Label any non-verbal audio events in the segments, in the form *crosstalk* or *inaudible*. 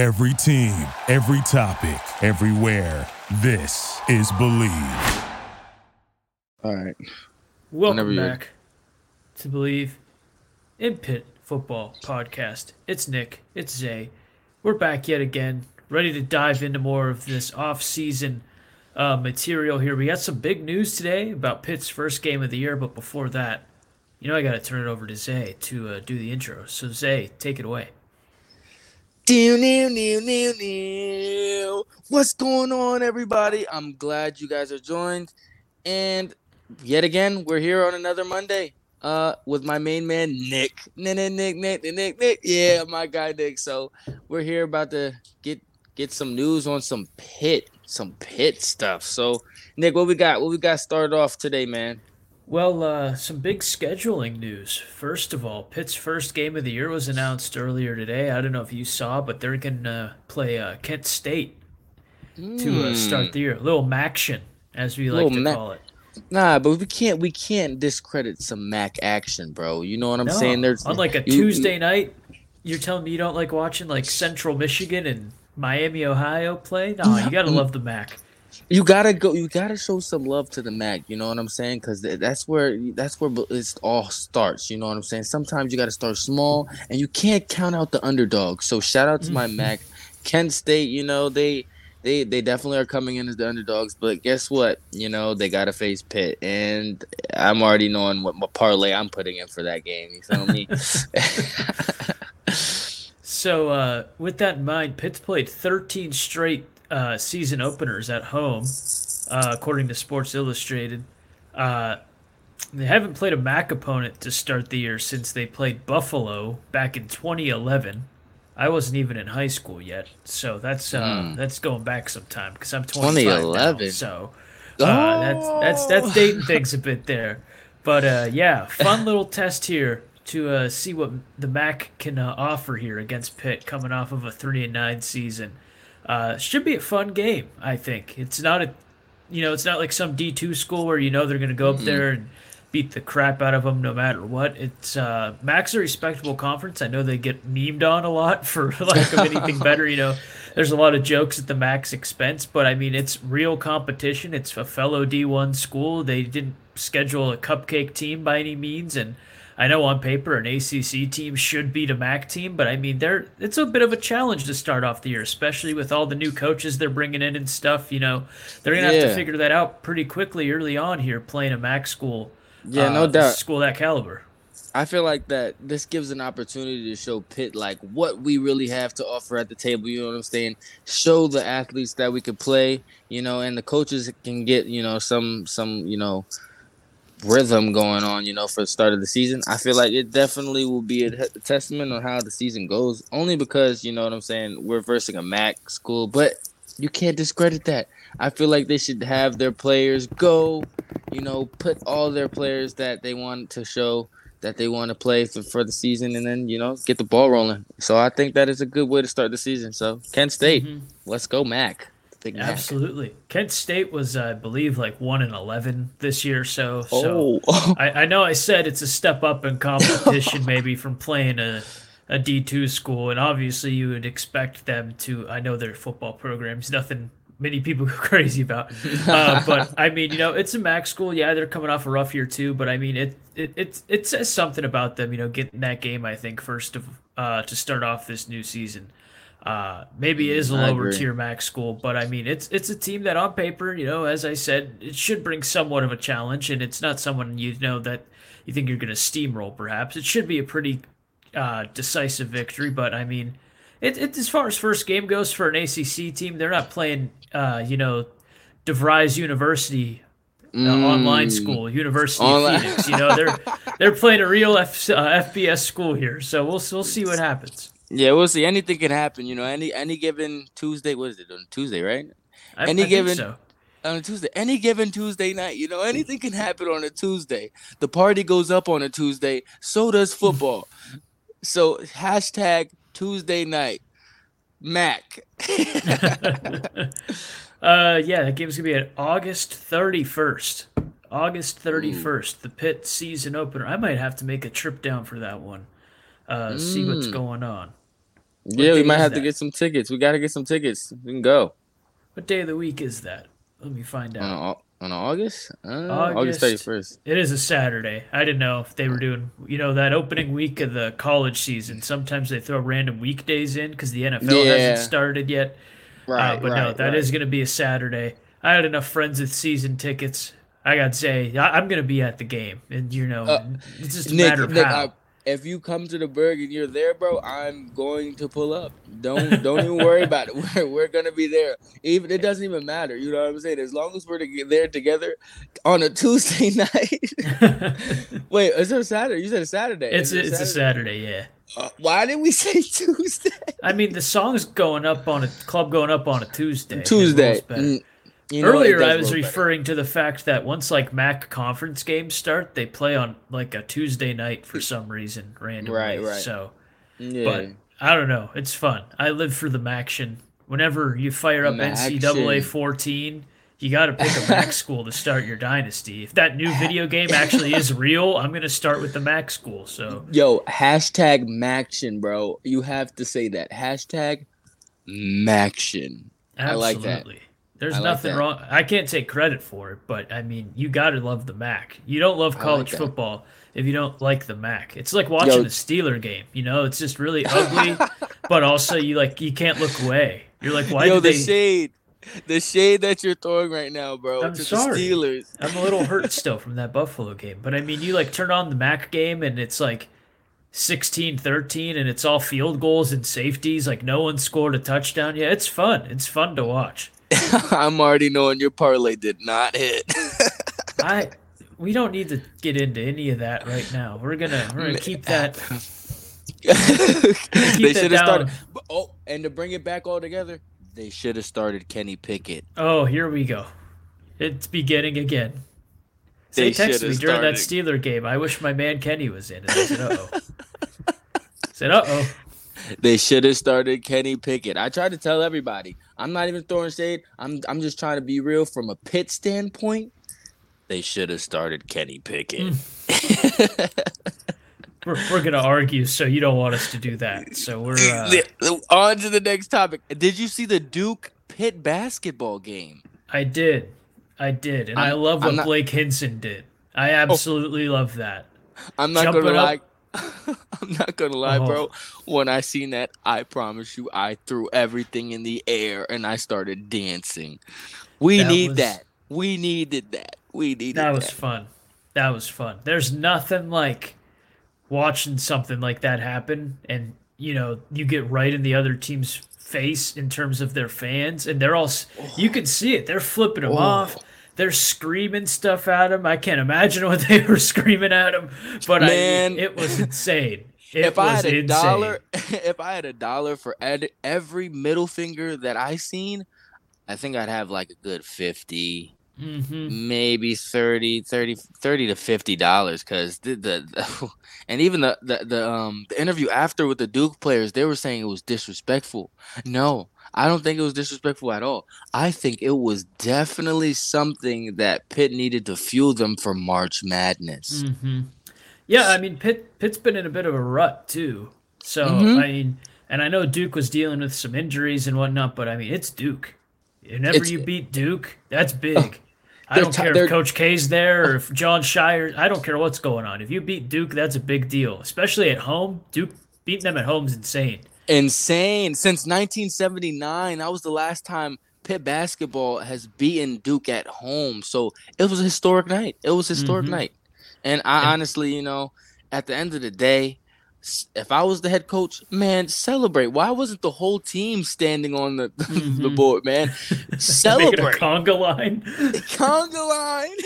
Every team, every topic, everywhere. This is Bleav. All right. Welcome Whenever you're back to Bleav in Pitt Football Podcast. It's Nick. It's Zay. We're back yet again, ready to dive into more of this off-season uh, material here. We got some big news today about Pitt's first game of the year, but before that, you know I got to turn it over to Zay to uh, do the intro. So Zay, take it away. New, new, new, new. What's going on, everybody? I'm glad you guys are joined. And yet again, we're here on another Monday uh, with my main man, Nick, Nick, Nick, Nick, Nick, Nick. Yeah, my guy, Nick. So we're here about to get get some news on some pit, some pit stuff. So, Nick, what we got? What we got started off today, man? Well, uh, some big scheduling news. First of all, Pitt's first game of the year was announced earlier today. I don't know if you saw, but they're going to play uh, Kent State to uh, start the year. A little Maction, as we like to Mac- call it. Nah, but we can't we can't discredit some Mac action, bro. You know what I'm No, saying? There's on like a you- Tuesday night, you're telling me you don't like watching like Central Michigan and Miami, Ohio play? No, you got to love the Mac. You gotta go. You gotta show some love to the Mac. You know what I'm saying? Because that's where that's where it all starts. You know what I'm saying? Sometimes you gotta start small, and you can't count out the underdog. So shout out to my Mac, Kent State. You know they they they definitely are coming in as the underdogs. But guess what? You know they gotta face Pitt, and I'm already knowing what my parlay I'm putting in for that game. You feel me? *laughs* So, uh, with that in mind, Pitt's played 13 straight uh, season openers at home, uh, according to Sports Illustrated. Uh, they haven't played a MAC opponent to start the year since they played Buffalo back in 2011. I wasn't even in high school yet, so that's uh, that's going back some time because I'm 25 now, 2011. so uh, that's that's that's dating things a *laughs* bit there. But uh, yeah, fun little test here to uh, see what the MAC can uh, offer here against Pitt, coming off of a three and nine season. Uh, should be a fun game, I think. It's not a, you know, it's not like some D two school where you know they're going to go up there and beat the crap out of them no matter what. It's uh, MAC's a respectable conference. I know they get memed on a lot for *laughs* lack of anything *laughs* better. You know, there's a lot of jokes at the MAC's expense, but I mean it's real competition. It's a fellow D1 school. They didn't schedule a cupcake team by any means, and I know on paper an ACC team should beat a MAC team, but I mean they're it's a bit of a challenge to start off the year, especially with all the new coaches they're bringing in and stuff. You know, they're gonna have to figure that out pretty quickly early on here, playing a MAC school. Yeah, uh, no doubt. School that caliber. I feel like that this gives an opportunity to show Pitt like what we really have to offer at the table. You know what I'm saying? Show the athletes that we could play. You know, and the coaches can get you know some some you know rhythm going on. You know, for the start of the season. I feel like it definitely will be a, a testament on how the season goes. Only because you know what I'm saying. We're versing a MAC school, but you can't discredit that. I feel like they should have their players go. You know, put all their players that they want to show that they want to play for, for the season and then you know get the ball rolling so i think that is a good way to start the season so kent state mm-hmm. let's go mac Big Mac. Absolutely. Kent State was, I believe, like one and eleven this year. So, so oh I, I know I said it's a step up in competition, *laughs* maybe from playing a a D two school, and obviously you would expect them to. I know their football program's nothing many people *laughs* go crazy about, uh, but I mean, you know, it's a MAC school. Yeah, they're coming off a rough year too, but I mean, it it it, it says something about them. You know, getting that game. I think first of uh, to start off this new season. Uh, maybe it is a lower tier MAC school, but I mean, it's it's a team that on paper, you know, as I said, it should bring somewhat of a challenge, and it's not someone you know that you think you're going to steamroll. Perhaps it should be a pretty uh, decisive victory, but I mean, it, it as far as first game goes for an ACC team, they're not playing, uh, you know, DeVry University. Uh, online school, University Mm. Online- of Phoenix. You know they're they're playing a real F, uh, FBS school here, so we'll we'll see what happens. Yeah we'll see anything can happen you know any any given tuesday what is it on tuesday right I, Any I given- so. on a Tuesday. Any given Tuesday night, you know, anything can happen on a Tuesday. The party goes up on a Tuesday. So does *laughs* football. so hashtag Tuesday night. Mac. *laughs* Uh, yeah, that game's gonna be at August thirty first. August thirty first, the Pitt season opener. I might have to make a trip down for that one. Uh, see what's Mm. going on. Yeah, we might is have to get some tickets. We got to get some tickets. We can go What day of the week is that? Let me find out. Au- on August. Uh, August August. thirty first. It is a Saturday. I didn't know if they were doing, you know, that opening week of the college season. Sometimes they throw random weekdays in because the NFL Yeah. hasn't started yet. Right, Uh, but no, that is going to be a Saturday. I had enough friends with season tickets. I got to say, I- I'm going to be at the game, and you know, Uh, it's just a Nick. matter of Nick, how. I, if you come to the Burgh and you're there, bro, I'm going to pull up. Don't *laughs* don't even worry about it. *laughs* We're, we're gonna be there. Even it doesn't even matter. You know what I'm saying? As long as we're to- there together on a *laughs* Tuesday night. Wait, is it a Saturday? You said a Saturday. it's it a, it's a Saturday, yeah. Uh, why did we say Tuesday? I mean, the song's going up on a club going up on a Tuesday. Tuesday. You know, Earlier, I was roll better. referring to the fact that once like MAC conference games start, they play on like a Tuesday night for some reason, randomly. Right, right. So, Yeah. but I don't know. It's fun. I live for the MACtion. Whenever you fire up Maction. NCAA 14, you got to pick a MAC *laughs* school to start your dynasty. If that new video game actually is real, I'm going to start with the MAC school. So, Yo, hashtag Maction, bro. You have to say that. Hashtag Maction. I like that. There's like nothing that. wrong. I can't take credit for it, but I mean, you got to love the MAC. You don't love college that. football if you don't like the MAC. It's like watching Yo. a Steeler game. You know, it's just really ugly, *laughs* but also you like you can't look away. You're like, why Yo, the they? shade. The shade that you're throwing right now, bro. I'm to sorry. the Steelers. I'm a little hurt still *laughs* from that Buffalo game, but I mean, you like turn on the MAC game and it's like 16-13 and it's all field goals and safeties. Like no one scored a touchdown. Yeah, it's fun. It's fun to watch. *laughs* I'm already knowing your parlay did not hit. *laughs* I we don't need to get into any of that right now. We're gonna we're gonna keep that. *laughs* they should have started. Oh, and to bring it back all together, they should have started Kenny Pickett. Oh, here we go. It's beginning again. They They texted me during that Steeler game. I wish my man Kenny was in. And I said, "Uh oh." said, "Uh oh." They should have started Kenny Pickett. I tried to tell everybody. I'm not even throwing shade. I'm I'm just trying to be real from a pit standpoint. They should have started Kenny Pickett. *laughs* We're, we're gonna argue, so you don't want us to do that. So we're uh, On to the next topic. Did you see the Duke Pitt basketball game? I did, I did, and i I'm- love what not- Oh. Blake Hinson did. I absolutely love that. I'm not Jumping gonna lie. up. *laughs* I'm not gonna lie, Oh. bro. When I seen that, I promise you, I threw everything in the air and I started dancing. We That need was- that. We needed that. We needed That that. was fun. That was fun. There's nothing like watching something like that happen and you know, you get right in the other team's face in terms of their fans and they're all s you oh. can see it. They're flipping them Oh. off. They're screaming stuff at him. I can't imagine what they *laughs* were screaming at him, but Man. I it was *laughs* insane. It if I had a insane. dollar, *laughs* if I had a dollar for ed- every middle finger that I seen, I think I'd have like a good 50, Mhm. maybe 30, 30, 30 to 50 dollars cuz the, the and even the, the the um the interview after with the Duke players, they were saying it was disrespectful. No, I don't think it was disrespectful at all. I think it was definitely something that Pitt needed to fuel them for March Madness. hmm Yeah, I mean Pitt Pitt's been in a bit of a rut too. So Mhm. I mean, and I know Duke was dealing with some injuries and whatnot, but I mean it's Duke. Whenever It's- you beat Duke, that's big. I don't ti- care if Coach K's there or if Jon Scheyer. I don't care what's going on. If you beat Duke, that's a big deal, especially at home. Duke beating them at home is insane. Insane. Since 1979, that was the last time Pitt basketball has beaten Duke at home. So it was a historic night. It was a historic Mhm. night. And I honestly, you know, at the end of the day, if I was the head coach, man, celebrate. Why wasn't the whole team standing on the, *laughs* the Mhm. board, man? *laughs* Celebrate. conga line. *laughs* Conga line.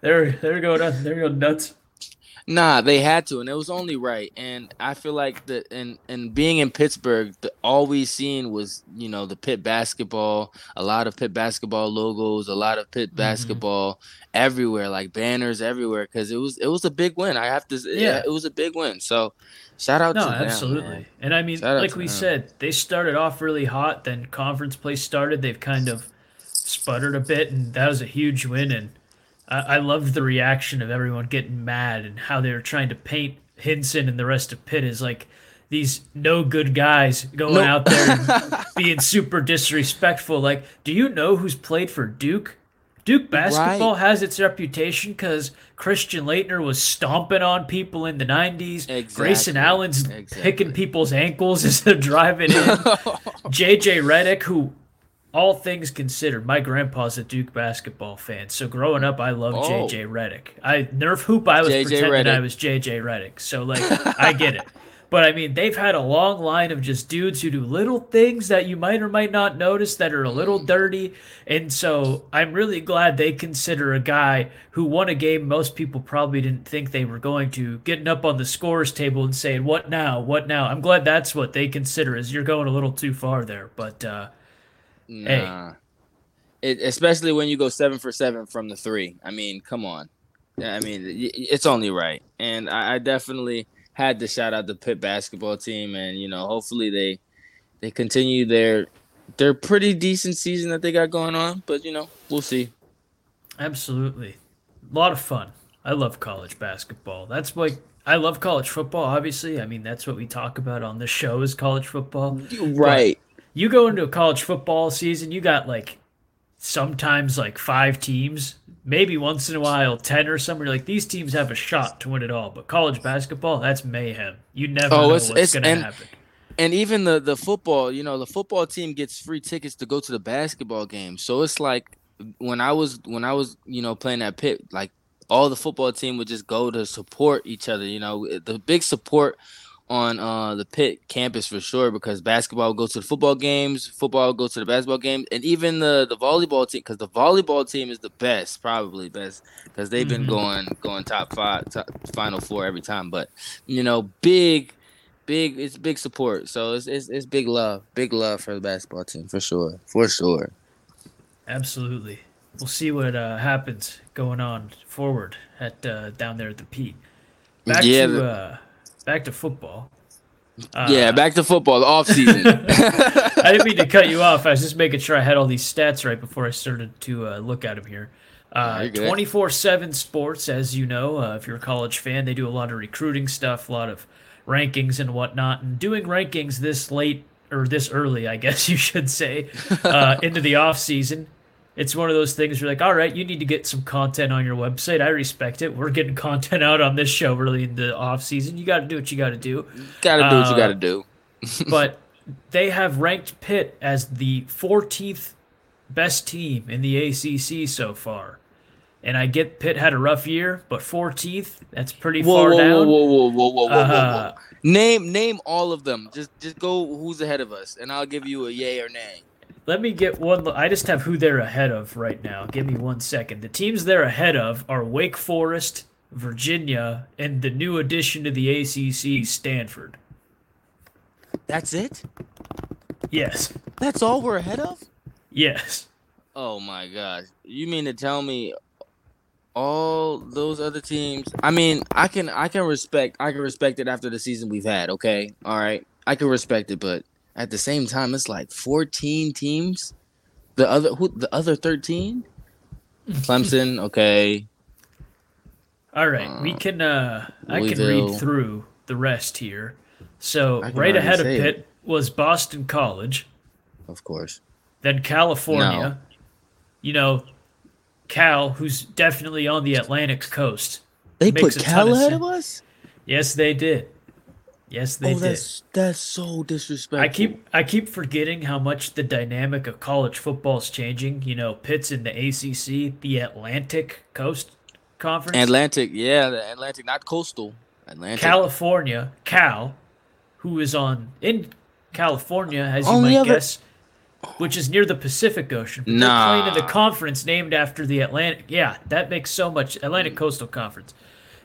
there, there we go. nuts- There we go. Nuts. Nah, they had to, and it was only right. And I feel like the and and being in Pittsburgh, the, all we seen was you know the Pitt basketball, a lot of Pitt basketball logos, a lot of Pitt Mhm. basketball everywhere, like banners everywhere, because it was it was a big win. I have to, Yeah. yeah, it was a big win. So shout out No, to them, absolutely. And I mean, Shout like we them. said, they started off really hot. Then conference play started. They've kind of sputtered a bit, and that was a huge win. And I, I loved the reaction of everyone getting mad and how they were trying to paint Hinson and the rest of Pitt as like these no good guys going No. out there and *laughs* being super disrespectful. Like, do you know who's played for Duke? Duke basketball has its reputation because Christian Laettner was stomping on people in the 90s. Exactly. Grayson. Allen's Exactly. picking people's ankles *laughs* as they're driving in. *laughs* JJ Redick, who, all things considered, my grandpa's a Duke basketball fan. So growing up, I loved Oh. JJ Redick. I Nerf hoop, I was JJ pretending I was JJ Redick. So like, *laughs* I get it. But I mean, they've had a long line of just dudes who do little things that you might or might not notice that are a little Mm. dirty. And so I'm really glad they consider a guy who won a game most people probably didn't think they were going to, getting up on the scores table and saying, What now? What now? I'm glad that's what they consider is you're going a little too far there. But uh Nah. It, especially when you go seven for seven from the three. I mean, come on. I mean, y- y- it's only right. And I, I definitely had to shout out the Pitt basketball team, and you know, hopefully they they continue their their pretty decent season that they got going on. But you know, we'll see. Absolutely. A lot of fun. I love college basketball. That's like I love college football, obviously. I mean, that's what we talk about on this show is college football. Right. You go into a college football season, you got like sometimes like five teams, maybe once in a while 10 or something. You're like these teams have a shot to win it all, but college basketball, that's mayhem. You never Oh, know it's- what's it's- to and- happen. and even the the football, you know, the football team gets free tickets to go to the basketball game. So it's like when I was when I was you know playing at Pitt, like all the football team would just go to support each other. You know, the big support on uh the Pitt campus for sure because basketball would go to the football games, football would go to the basketball games, and even the the volleyball team because the volleyball team is the best, probably best because they've been Mhm. going going top five, top, final four every time. But you know, big big it's big support so it's, it's it's big love big love for the basketball team for sure for sure Absolutely. We'll see what uh, happens going on forward at uh, down there at the Pete. Back Yeah, to the- uh, back to football. Uh, yeah back to football the off season *laughs* I didn't mean to cut you off. I was just making sure I had all these stats right before I started to uh, look at them here. Uh, 24-7 sports, as you know, uh, if you're a college fan, they do a lot of recruiting stuff, a lot of rankings and whatnot. And doing rankings this late or this early, I guess *laughs* you should say, uh, into the off season, it's one of those things where you're like, all right, you need to get some content on your website. I respect it. We're getting *laughs* content out on this show really in the off season. You got to do what you got to do gotta do what you Uh, gotta do *laughs* but they have ranked Pitt as the 14th best team in the ACC so far. And I get Pitt had a rough year, but 14th, that's pretty whoa far whoa, down. whoa whoa whoa whoa whoa whoa Uh, whoa name name all of them just just go who's ahead of us and i'll give you a yay or nay Let me get one. I just have who they're ahead of right now. Give me one second. The teams they're ahead of are Wake Forest, Virginia, and the new addition to the ACC, Stanford. that's it Yes. that's all we're ahead of Yes. oh my gosh you mean to tell me all those other teams i mean i can i can respect i can respect it after the season we've had okay all right i can respect it but at the same time it's like 14 teams the other who the other 13 *laughs* clemson okay All right, we Uh, can. Uh, I can read through the rest here. So right ahead of say it. Pitt was Boston College, of course then California. You know, Cal, who's definitely on the Atlantic coast. they put cal ahead of us Yes, they did. Yes, they oh did. that's that's so disrespectful I keep I keep forgetting how much the dynamic of college football is changing. You know, Pitt's in the ACC, the Atlantic Coast Conference. atlantic yeah the atlantic not coastal atlantic California, Cal, who is on in California, as you Only might other- guess, which is near the Pacific Ocean. But Nah. They're playing in the conference named after the Atlantic. Yeah, that makes so much Atlantic mm. Coastal Conference,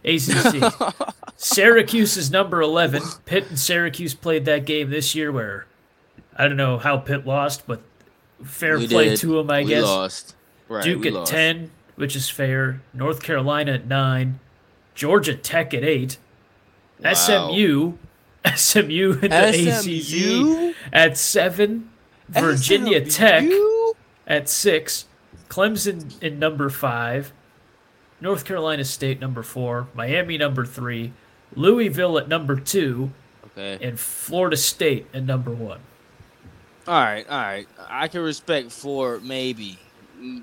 ACC. *laughs* Syracuse is number eleven. Pitt and Syracuse played that game this year, where I don't know how Pitt lost, but fair We play did. to them, I we guess. lost right Duke we at lost. 10, which is fair. North Carolina at 9. Georgia Tech at 8. Wow. SMU. SMU in the ACC at 7. Virginia Tech at 6. Clemson in number 5. North Carolina State number 4. Miami number 3. Louisville at number 2. Okay. and Florida State at number one. All right, all right. I can respect four maybe,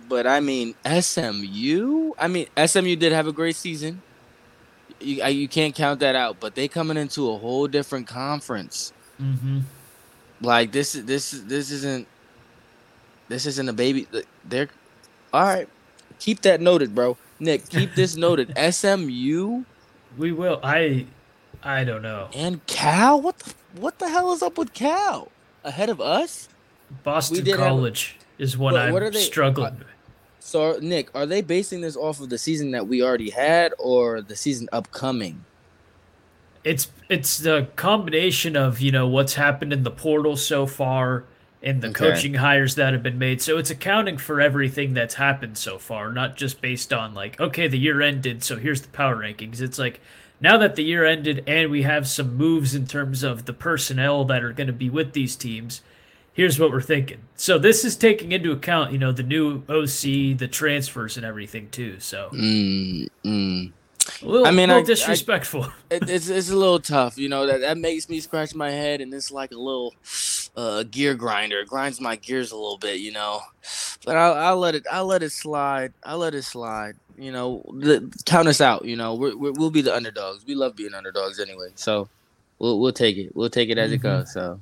but I mean SMU. I mean SMU did have a great season. You I- you can't count that out, but they coming into a whole different conference. Mm-hmm. Like this is this is this isn't this isn't a baby. They're all right. Keep that noted, bro. Nick, keep this noted. *laughs* SMU We will. I. I don't know. and Cal. What the what the hell is up with Cal? Ahead of us? Boston did have College is what I'm what are they- struggling. Uh, with. So, Nick, are they basing this off of the season that we already had or the season upcoming? It's it's the combination of you know what's happened in the portal so far and the Okay. coaching hires that have been made. So it's accounting for everything that's happened so far, not just based on like okay the year ended, so here's the power rankings. It's like now that the year ended and we have some moves in terms of the personnel that are going to be with these teams. Here's what we're thinking. So this is taking into account, you know, the new OC, the transfers, and everything too. So Mm, mm. A little, I mean, little I- I- disrespectful. It, it's it's a little tough, you know. That that makes me scratch my head, and it's like a little uh, gear grinder. It grinds my gears a little bit, you know. But I'll, I'll let it. I'll let it slide. I'll let it slide. You know, the, count us out. You know, we're, we're, we'll be the underdogs. We love being underdogs anyway. So we'll we'll take it. We'll take it as it Mhm. goes. So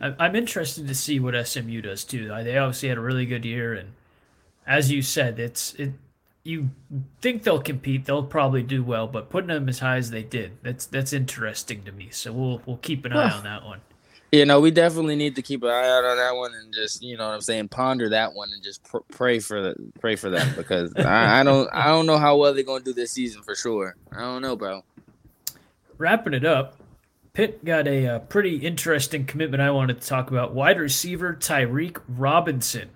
I- I'm interested to see what SMU does too. They obviously had a really good year, and as you said, it's it. You think they'll compete? They'll probably do well, but putting them as high as they did, that's that's interesting to me. So we'll we'll keep an eye on that one. you know, we definitely need to keep an eye out on that one and just you know what I'm saying, ponder that one and just pr- pray for the pray for them because *laughs* I, I don't I don't know how well they're gonna do this season for sure. I don't know, bro. Wrapping it up, Pitt got a, uh pretty interesting commitment I wanted to talk about. Wide receiver Tyreek Robinson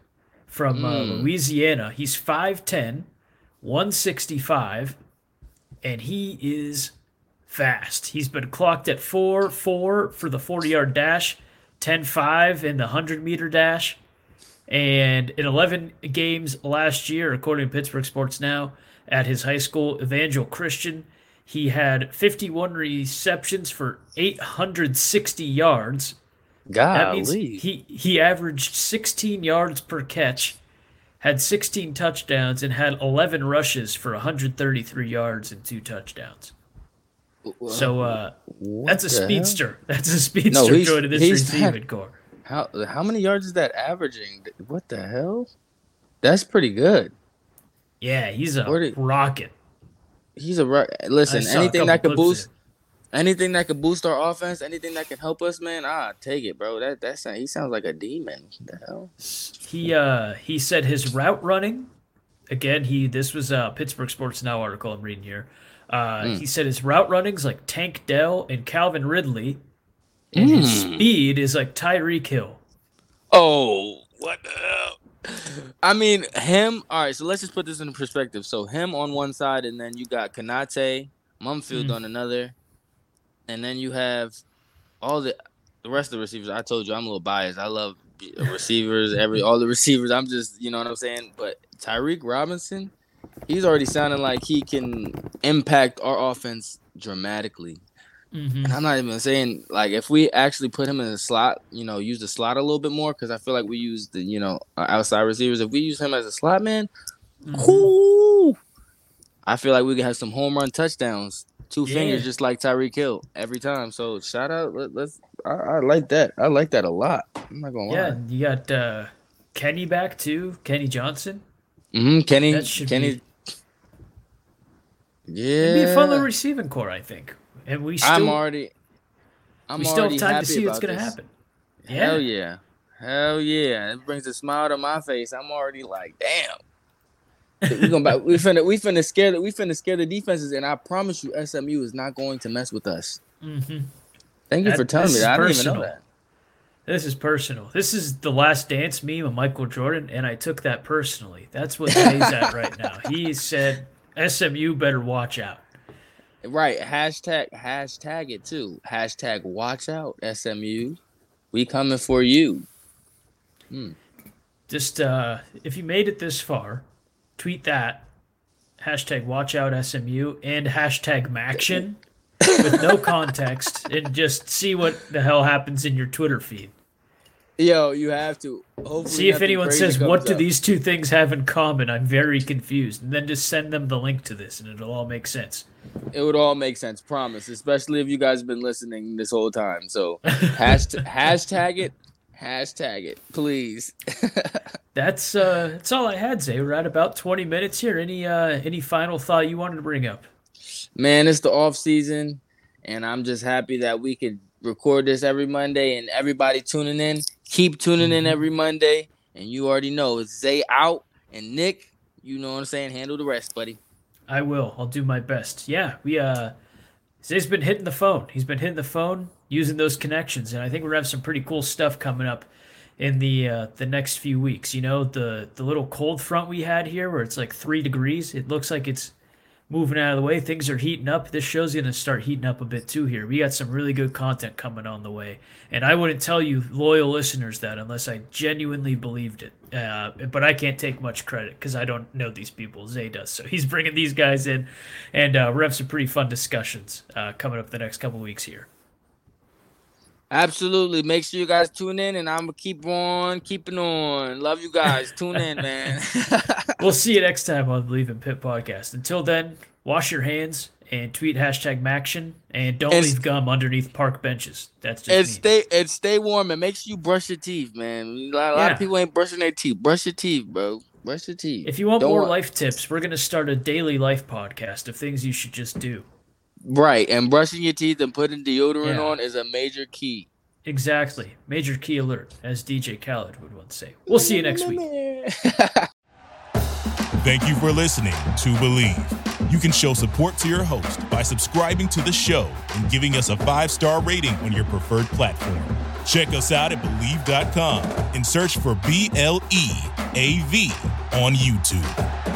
from uh, Mm. Louisiana. He's 5'10, 165, and he is fast. He's been clocked at 4 4 for the 40 yard dash, 10 5 in the 100 meter dash. And in 11 games last year, according to Pittsburgh Sports Now, at his high school, Evangel Christian, he had 51 receptions for 860 yards. That means Golly. he, he averaged 16 yards per catch, had 16 touchdowns, and had 11 rushes for 133 yards and two touchdowns. So uh, that's a the hell? speedster. That's a speedster he's- joining this he's receiving corps. How how many yards is that averaging? What the hell? That's pretty good. Yeah, he's a rocket. He's a ru- listen. A Anything that could boost, anything that could boost our offense, anything that can help us, man. Ah, take it, bro. That that sound, he sounds like a demon. What the hell? He uh he said his route running again he this was a Pittsburgh Sports Now article I'm reading here. Uh Mm. he said his route running's like Tank Dell and Calvin Ridley and his Mm. speed is like Tyreek Hill. Oh, what the hell? I mean, him. All right, so let's just put this in perspective. So him on one side, and then you got Konata, Mumpfield Mm. on another, and then you have all the the rest of the receivers. I told you I'm a little biased. I love uh, receivers, every all the receivers. I'm just, you know what I'm saying. But Tyreek Robinson, he's already sounding like he can impact our offense dramatically. Mhm. And I'm not even saying like if we actually put him in the slot, you know, use the slot a little bit more because I feel like we use the you know our outside receivers. If we use him as a slot man, mm-hmm. whoo, I feel like we could have some home run touchdowns, two Yeah. fingers, just like Tyreek Hill every time. So shout out, let, let's. I, I like that. I like that a lot. I'm not gonna Yeah, lie. and you got uh Kenny back too, Kenny Johnson. hmm Kenny, That should Kenny. It'd be a fun little receiving corps, I think. And we still I'm already. I'm we still already have time to see what's gonna this. happen. Hell Yeah. yeah. Hell yeah. It brings a smile to my face. I'm already like, damn. We gonna we finna we finna scare the, we finna scare the defenses, and I promise you, SMU is not going to mess with us. hmm Thank you That- for telling me that. I didn't even know that. This is personal. This is the last dance meme of Michael Jordan, and I took that personally. That's what *laughs* Jay's at right now. He said SMU better watch out. Right. Hashtag hashtag it too. Hashtag watch out, SMU. We coming for you. Just uh, if you made it this far, tweet that hashtag watch out SMU and hashtag Maction. with no *laughs* context and just see what the hell happens in your Twitter feed. Yo, you have to. Hopefully see if anyone says what do up. these two things have in common. I'm very confused, and then just send them the link to this, and it'll all make sense. It would all make sense, promise. Especially if you guys have been listening this whole time. So *laughs* hashtag, hashtag it, hashtag it, please. *laughs* that's uh, that's all I had. Zay, we're at about 20 minutes here. Any uh, any final thought you wanted to bring up? Man, it's the off season, and I'm just happy that we could record this every Monday, and everybody tuning in. Keep tuning in mm-hmm. every Monday, and you already know it's Zay out and Nick. You know what I'm saying? Handle the rest, buddy. I will. I'll do my best. Yeah, we uh, Zay's been hitting the phone. He's been hitting the phone using those connections, and I think we're gonna have some pretty cool stuff coming up in the uh, the next few weeks. You know, the the little cold front we had here, where it's like three degrees. It looks like it's moving out of the way. Things are heating up. This show's to start heating up a bit too here. We got some really good content coming on the way. And I wouldn't tell you, loyal listeners, that unless I genuinely believed it. Uh, but I can't take much credit because I don't know these people. Zay does. So he's bringing these guys in. And uh, we're having some pretty fun discussions uh, coming up the next couple weeks here. Absolutely. Make sure you guys tune in, and I'm gonna keep on keeping on. Love you guys. *laughs* tune in, man. *laughs* we'll see you next time on the Bleav in Pitt podcast. Until then, wash your hands and tweet hashtag Maction, and don't and leave gum underneath park benches. That's just and me. stay and stay warm and make sure you brush your teeth, man. A lot, a lot of people ain't brushing their teeth. Brush your teeth, bro. Brush your teeth. If you want don't more life tips, we're gonna start a daily life podcast of things you should just do. Right, and brushing your teeth and putting deodorant yeah. on is a major key. Exactly. Major key alert, as DJ Khaled would once say. We'll see you next week. *laughs* Thank you for listening to Bleav. You can show support to your host by subscribing to the show and giving us a five star rating on your preferred platform. Check us out at Bleav.com and search for B L E A V on YouTube.